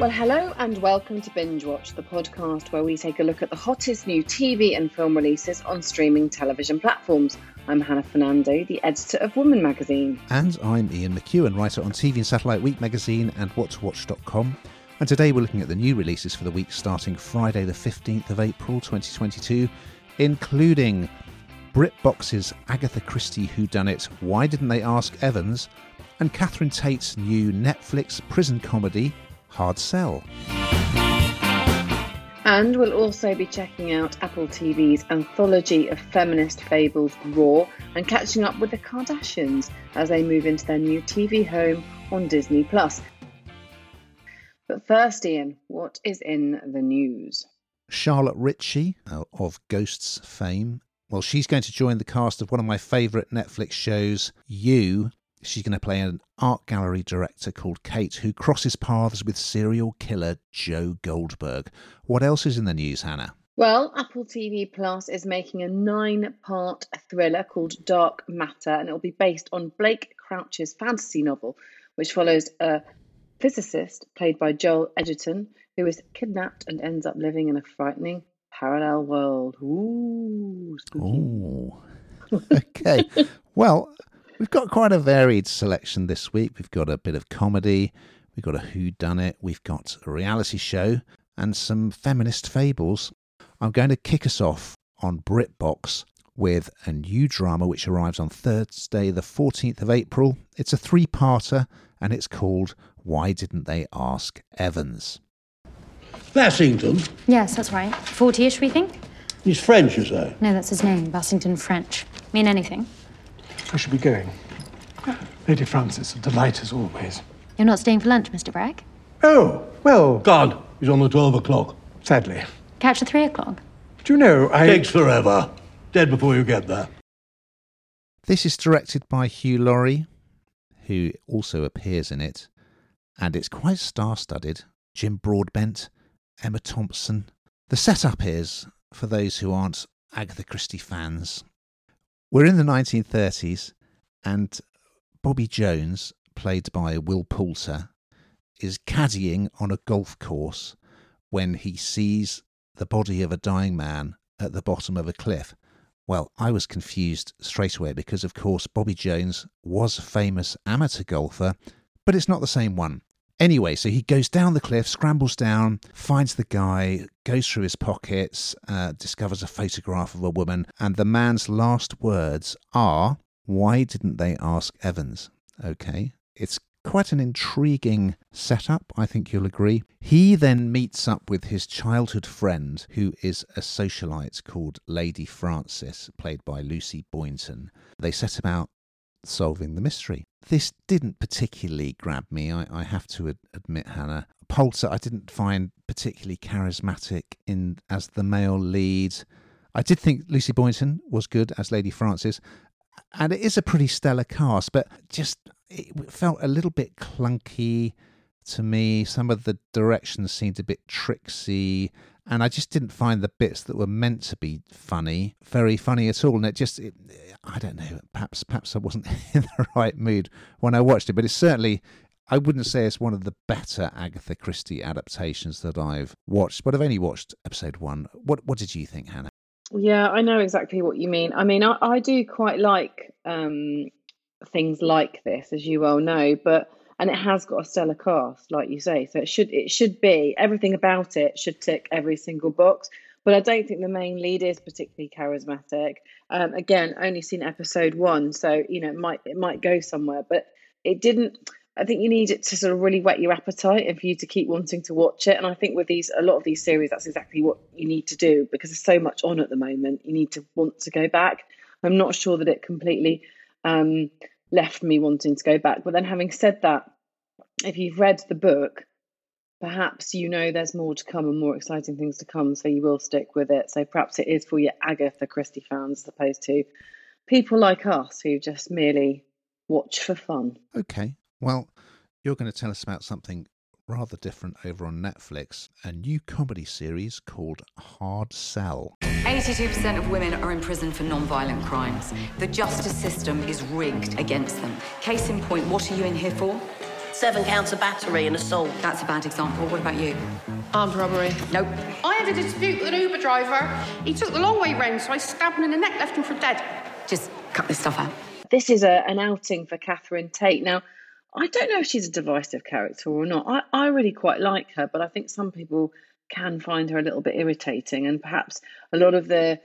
Well, hello and welcome to Binge Watch, the podcast where we take a look at the hottest new TV and film releases on streaming television platforms. I'm Hannah Fernando, the editor of Woman magazine. And I'm Ian McEwan, writer on TV and Satellite Week magazine and whattowatch.com. And today we're looking at the new releases for the week starting Friday, the 15th of April 2022, including BritBox's Agatha Christie Whodunnit, Why Didn't They Ask Evans, and Catherine Tate's new Netflix prison comedy, Hard Cell. And we'll also be checking out Apple TV's anthology of feminist fables, Roar, and catching up with the Kardashians as they move into their new TV home on Disney Plus. But first, Ian, what is in the news? Charlotte Ritchie uh, of Ghosts fame. Well, she's going to join the cast of one of my favourite Netflix shows, You, She's going to play an art gallery director called Kate who crosses paths with serial killer Joe Goldberg. What else is in the news, Hannah? Well, Apple TV Plus is making a nine part thriller called Dark Matter, and it will be based on Blake Crouch's fantasy novel, which follows a physicist played by Joel Edgerton who is kidnapped and ends up living in a frightening parallel world. Ooh, Ooh. okay. well, We've got quite a varied selection this week. We've got a bit of comedy, we've got a who done it, we've got a reality show, and some feminist fables. I'm going to kick us off on BritBox with a new drama which arrives on Thursday, the 14th of April. It's a three parter and it's called Why Didn't They Ask Evans? Bassington? Yes, that's right. 40 ish, we think? He's French, you say? No, that's his name. Bassington French. Mean anything? I should be going. Lady Frances, a delight as always. You're not staying for lunch, Mr. Bragg? Oh, well. God, he's on the 12 o'clock. Sadly. Catch the 3 o'clock? Do you know, I. Takes forever. Dead before you get there. This is directed by Hugh Laurie, who also appears in it, and it's quite star studded. Jim Broadbent, Emma Thompson. The setup is, for those who aren't Agatha Christie fans, we're in the 1930s, and Bobby Jones, played by Will Poulter, is caddying on a golf course when he sees the body of a dying man at the bottom of a cliff. Well, I was confused straight away because, of course, Bobby Jones was a famous amateur golfer, but it's not the same one. Anyway, so he goes down the cliff, scrambles down, finds the guy, goes through his pockets, uh, discovers a photograph of a woman, and the man's last words are, Why didn't they ask Evans? Okay, it's quite an intriguing setup, I think you'll agree. He then meets up with his childhood friend, who is a socialite called Lady Frances, played by Lucy Boynton. They set about solving the mystery. This didn't particularly grab me, I, I have to ad- admit, Hannah. Poulter, I didn't find particularly charismatic in as the male lead. I did think Lucy Boynton was good as Lady Frances, and it is a pretty stellar cast, but just it felt a little bit clunky to me. Some of the directions seemed a bit tricksy and I just didn't find the bits that were meant to be funny very funny at all. And it just, it, I don't know, perhaps perhaps I wasn't in the right mood when I watched it, but it's certainly. I wouldn't say it's one of the better Agatha Christie adaptations that I've watched, but I've only watched episode one. What what did you think, Hannah? Yeah, I know exactly what you mean. I mean, I, I do quite like um, things like this, as you well know, but and it has got a stellar cast, like you say. So it should it should be everything about it should tick every single box. But I don't think the main lead is particularly charismatic. Um, again, only seen episode one, so you know it might it might go somewhere, but it didn't. I think you need it to sort of really whet your appetite and for you to keep wanting to watch it. And I think with these a lot of these series, that's exactly what you need to do because there's so much on at the moment. You need to want to go back. I'm not sure that it completely um, left me wanting to go back. But then, having said that, if you've read the book, perhaps you know there's more to come and more exciting things to come, so you will stick with it. So perhaps it is for your Agatha Christie fans as opposed to people like us who just merely watch for fun. Okay. Well, you're going to tell us about something rather different over on Netflix, a new comedy series called Hard Cell. 82% of women are in prison for non-violent crimes. The justice system is rigged against them. Case in point, what are you in here for? seven counts of battery and assault. That's a bad example. What about you? Armed robbery. Nope. I had a dispute with an Uber driver. He took the long way round, so I stabbed him in the neck, left him for dead. Just cut this stuff out. This is a, an outing for Catherine Tate. Now, I don't know if she's a divisive character or not. I, I really quite like her, but I think some people can find her a little bit irritating, and perhaps a lot of the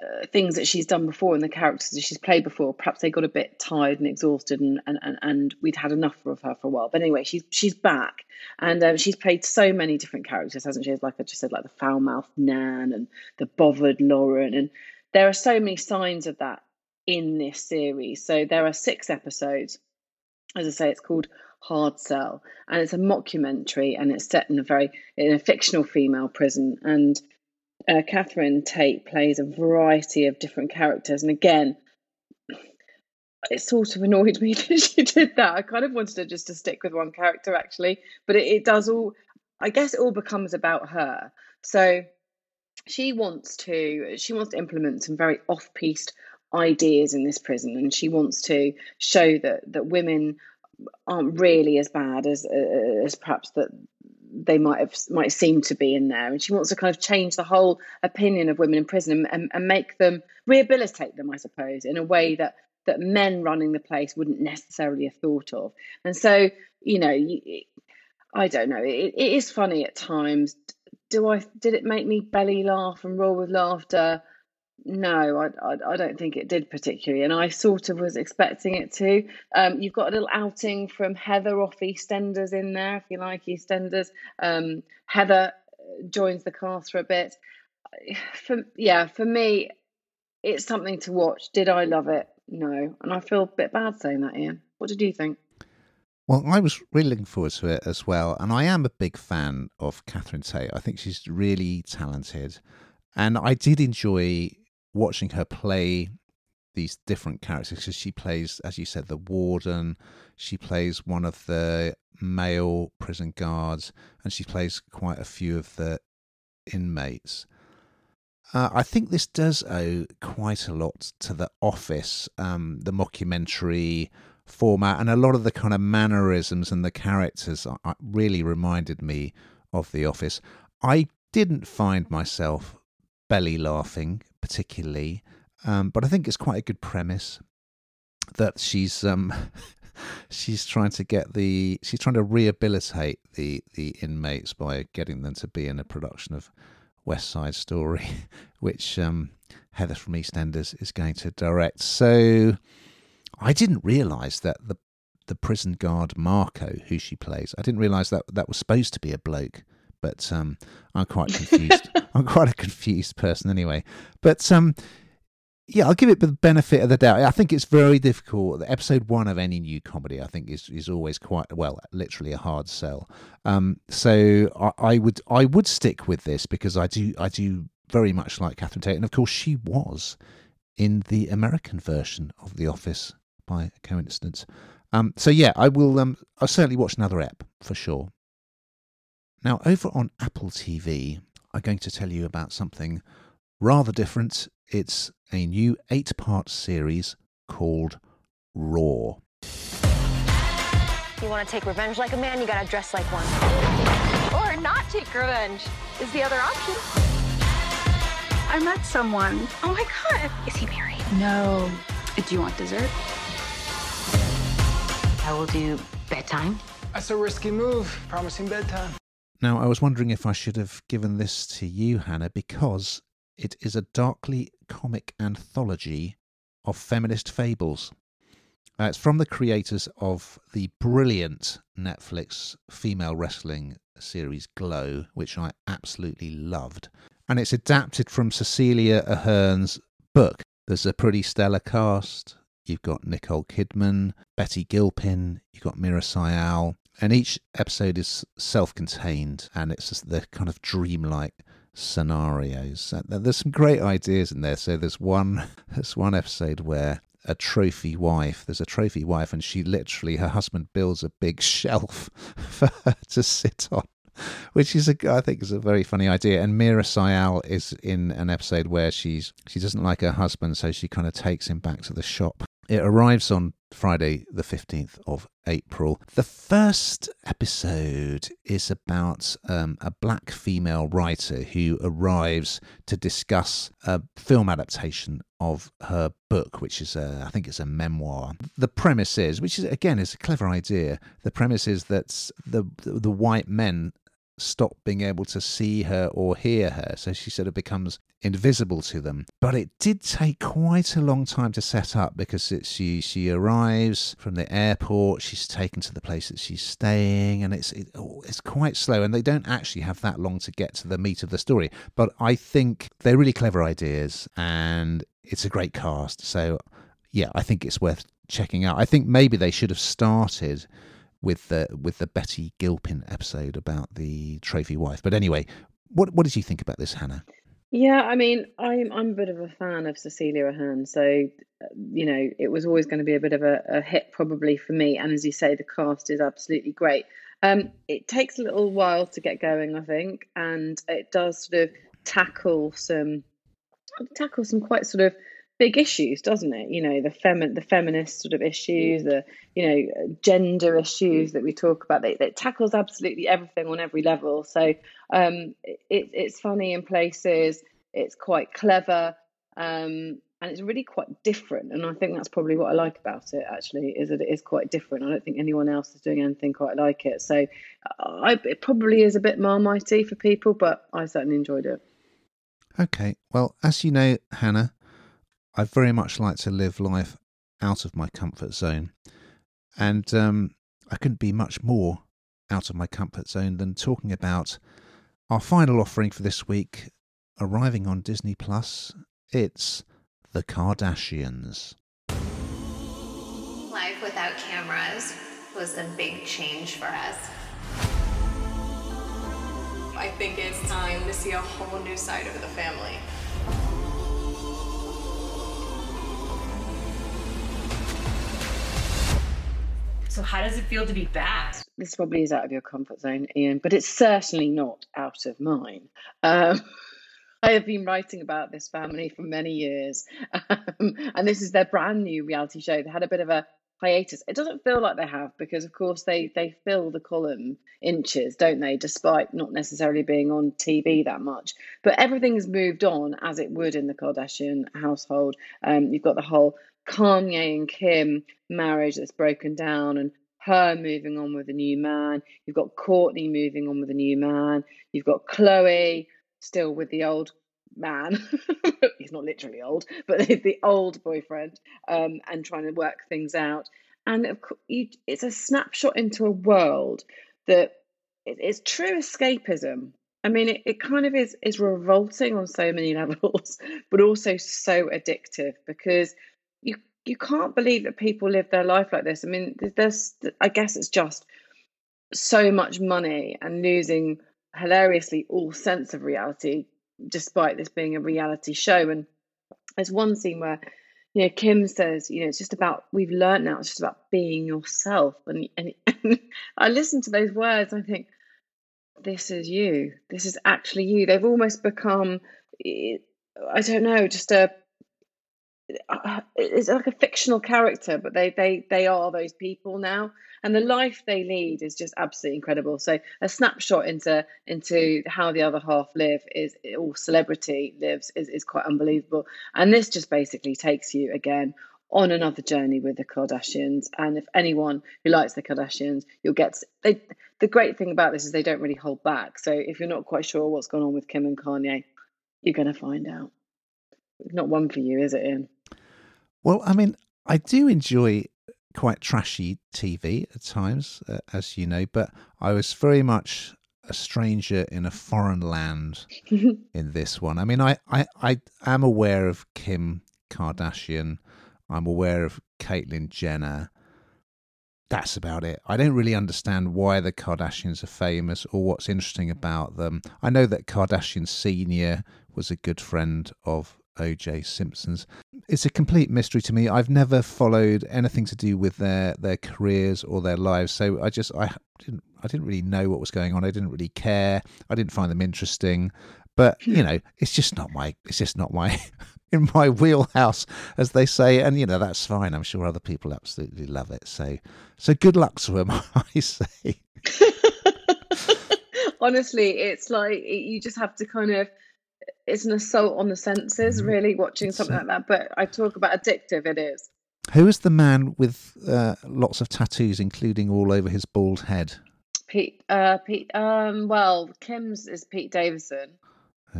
uh, things that she's done before and the characters that she's played before, perhaps they got a bit tired and exhausted, and and, and, and we'd had enough of her for a while. But anyway, she's she's back, and um, she's played so many different characters, hasn't she? Like I just said, like the foul mouthed Nan and the bothered Lauren, and there are so many signs of that in this series. So there are six episodes. As I say, it's called Hard Cell, and it's a mockumentary, and it's set in a very in a fictional female prison, and uh, Catherine Tate plays a variety of different characters, and again, it sort of annoyed me that she did that. I kind of wanted her just to stick with one character actually, but it, it does all. I guess it all becomes about her. So she wants to she wants to implement some very off-piste ideas in this prison, and she wants to show that that women aren't really as bad as uh, as perhaps that they might have might seem to be in there. And she wants to kind of change the whole opinion of women in prison and, and make them rehabilitate them i suppose in a way that that men running the place wouldn't necessarily have thought of. And so you know i don't know it, it is funny at times. Do i did it make me belly laugh and roar with laughter no, I, I, I don't think it did particularly, and I sort of was expecting it to. Um, you've got a little outing from Heather off EastEnders in there, if you like EastEnders. Um, Heather uh, joins the cast for a bit. For yeah, for me, it's something to watch. Did I love it? No, and I feel a bit bad saying that, Ian. What did you think? Well, I was really looking forward to it as well, and I am a big fan of Catherine Tate. I think she's really talented, and I did enjoy watching her play these different characters because she plays, as you said, the warden. She plays one of the male prison guards, and she plays quite a few of the inmates. Uh, I think this does owe quite a lot to The Office, um, the mockumentary format, and a lot of the kind of mannerisms and the characters really reminded me of The Office. I didn't find myself belly laughing particularly, um, but I think it's quite a good premise that she's um, she's trying to get the she's trying to rehabilitate the the inmates by getting them to be in a production of West Side Story, which um, Heather from EastEnders is going to direct. So I didn't realise that the the prison guard Marco, who she plays, I didn't realise that that was supposed to be a bloke but um, I'm quite confused. I'm quite a confused person anyway. But um, yeah, I'll give it the benefit of the doubt. I think it's very difficult. Episode one of any new comedy, I think, is is always quite well, literally a hard sell. Um, so I, I would I would stick with this because I do I do very much like Catherine Tate, and of course she was in the American version of The Office by coincidence. Um, so yeah, I will. Um, I'll certainly watch another ep for sure. Now, over on Apple TV, I'm going to tell you about something rather different. It's a new eight part series called Roar. You want to take revenge like a man, you gotta dress like one. Or not take revenge is the other option. I met someone. Oh my god. Is he married? No. Uh, do you want dessert? I will do bedtime. That's a risky move, promising bedtime. Now, I was wondering if I should have given this to you, Hannah, because it is a darkly comic anthology of feminist fables. Uh, it's from the creators of the brilliant Netflix female wrestling series Glow, which I absolutely loved. And it's adapted from Cecilia Ahern's book. There's a pretty stellar cast. You've got Nicole Kidman, Betty Gilpin, you've got Meera Syal, and each episode is self-contained and it's just the kind of dreamlike scenarios there's some great ideas in there so there's one there's one episode where a trophy wife there's a trophy wife and she literally her husband builds a big shelf for her to sit on which is a I think is a very funny idea. And Meera Syal is in an episode where she's she doesn't like her husband, so she kind of takes him back to the shop. It arrives on Friday, the 15th of April. The first episode is about um, a black female writer who arrives to discuss a film adaptation of her book, which is, a, I think it's a memoir. The premise is, which is again is a clever idea. The premise is that the the, the white men stop being able to see her or hear her. So she sort of becomes invisible to them. But it did take quite a long time to set up because she she arrives from the airport, she's taken to the place that she's staying, and it's it, oh, it's quite slow. And they don't actually have that long to get to the meat of the story. But I think they're really clever ideas, and it's a great cast. So yeah, I think it's worth checking out. I think maybe they should have started with the with the Betty Gilpin episode about the trophy wife. But anyway, what what did you think about this, Hannah? Yeah, I mean, I'm I'm a bit of a fan of Cecilia Ahern, so you know it was always going to be a bit of a, a hit probably for me. And as you say, the cast is absolutely great. Um, it takes a little while to get going, I think, and it does sort of tackle some tackle some quite sort of big issues, doesn't it? You know, the femi- the feminist sort of issues, the you know gender issues that we talk about. It, it tackles absolutely everything on every level. So um, it, it's funny in places. It's quite clever. Um, and it's really quite different, and I think that's probably what I like about it. Actually, is that it is quite different. I don't think anyone else is doing anything quite like it. So, I, it probably is a bit marmitey for people, but I certainly enjoyed it. Okay, well, as you know, Hannah, I very much like to live life out of my comfort zone. And um, I couldn't be much more out of my comfort zone than talking about our final offering for this week, arriving on Disney Plus. It's The Kardashians. Life without cameras was a big change for us. I think it's time to see a whole new side of the family. So, how does it feel to be back? This probably is out of your comfort zone, Ian, but it's certainly not out of mine. Um, I have been writing about this family for many years, um, and this is their brand new reality show. They had a bit of a hiatus. It doesn't feel like they have because, of course, they they fill the column inches, don't they? Despite not necessarily being on TV that much, but everything's moved on as it would in the Kardashian household. Um, you've got the whole Kanye and Kim marriage that's broken down and her moving on with a new man. You've got Kourtney moving on with a new man. You've got Khloe still with the old man. He's not literally old, but the old boyfriend um, and trying to work things out. And of course, you, it's a snapshot into a world that it's true escapism. I mean, it, it kind of is is revolting on so many levels, but also so addictive because you you can't believe that people live their life like this. I mean, there's I guess it's just so much money and losing hilariously all sense of reality, despite this being a reality show. And there's one scene where you know Kim says, you know, it's just about we've learned now. It's just about being yourself. And and, and I listen to those words. I think this is you. This is actually you. They've almost become. Eh, I don't know, just a it's like a fictional character, but they they they are those people now, and the life they lead is just absolutely incredible. So a snapshot into into how the other half live is or celebrity lives is is quite unbelievable, and this just basically takes you again on another journey with the Kardashians. And if anyone who likes the Kardashians, you'll get they. The great thing about this is they don't really hold back. So if you're not quite sure what's going on with Kim and Kanye, you're going to find out. Not one for you, is it, Ian? Well, I mean, I do enjoy quite trashy TV at times, uh, as you know, but I was very much a stranger in a foreign land in this one. I mean, I, I, I am aware of Kim Kardashian, I'm aware of Caitlyn Jenner. That's about it. I don't really understand why the Kardashians are famous or what's interesting about them. I know that Kardashian Sr. was a good friend of O.J. Simpson's. It's a complete mystery to me. I've never followed anything to do with their their careers or their lives, so I just I didn't I didn't really know what was going on. I didn't really care. I didn't find them interesting. But hmm. you know, it's just not my it's just not my in my wheelhouse, as they say, and you know that's fine. I'm sure other people absolutely love it. So, so good luck to them, I say. Honestly, it's like you just have to kind of. It's an assault on the senses, Mm-hmm. really, watching something like that. But I talk about addictive. It is. Who is the man with uh, lots of tattoos, including all over his bald head? Pete. Uh, Pete. Um. Well, Kim's is Pete Davidson.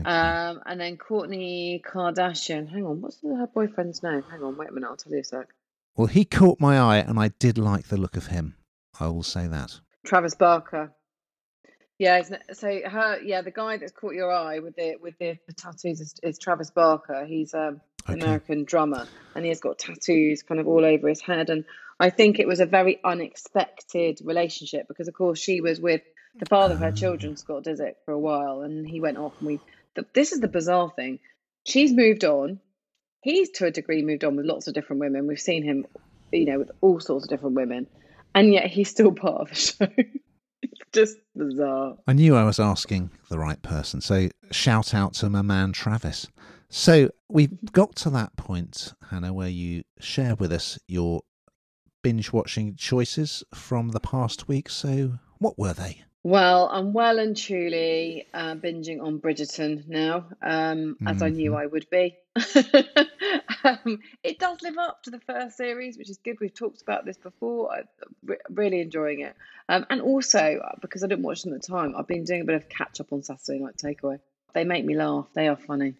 Um, and then Kourtney Kardashian. Hang on, what's her boyfriend's name? Hang on, wait a minute. I'll tell you a sec. Well, he caught my eye, and I did like the look of him. I will say that. Travis Barker. Yeah, so her yeah, the guy that's caught your eye with the with the, the tattoos is, is Travis Barker. He's um, an American drummer, and he has got tattoos kind of all over his head. And I think it was a very unexpected relationship because, of course, she was with the father of her children, Scott Disick, for a while, and he went off. And we the, this is the bizarre thing: she's moved on. He's to a degree moved on with lots of different women. We've seen him, you know, with all sorts of different women, and yet he's still part of the show. just bizarre. I knew I was asking the right person. So shout out to my man Travis. So we've mm-hmm. got to that point, Hannah, where you share with us your binge watching choices from the past week. So what were they? Well, I'm well and truly uh, binging on Bridgerton now, um, as I knew I would be. um, it does live up to the first series, which is good. We've talked about this before. I'm re- really enjoying it. Um, and also, uh, because I didn't watch them at the time, I've been doing a bit of catch up on Saturday Night Takeaway. They make me laugh, they are funny.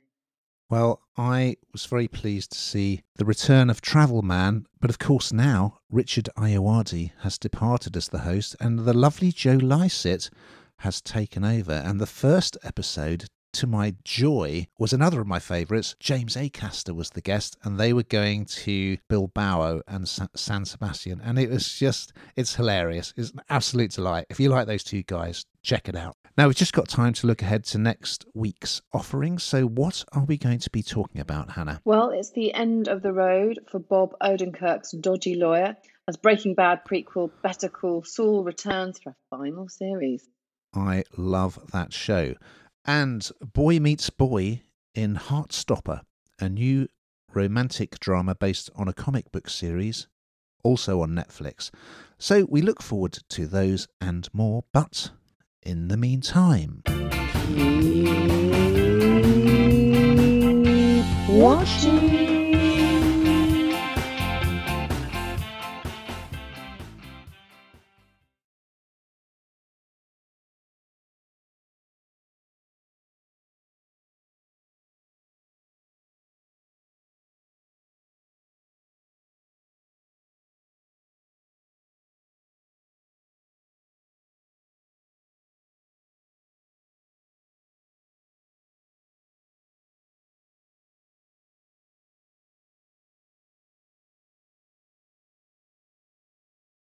Well, I was very pleased to see the return of Travel Man, but of course now Richard Ayoade has departed as the host, and the lovely Joe Lycett has taken over. And the first episode, to my joy, was another of my favourites. James Acaster was the guest, and they were going to Bilbao and San Sebastian, and it was just, it's hilarious. It's an absolute delight. If you like those two guys, check it out. Now, we've just got time to look ahead to next week's offering. So, what are we going to be talking about, Hannah? Well, it's the end of the road for Bob Odenkirk's dodgy lawyer as Breaking Bad prequel Better Call Saul returns for a final series. I love that show. And Boy Meets Boy in Heartstopper, a new romantic drama based on a comic book series, also on Netflix. So we look forward to those and more, but in the meantime. Watching.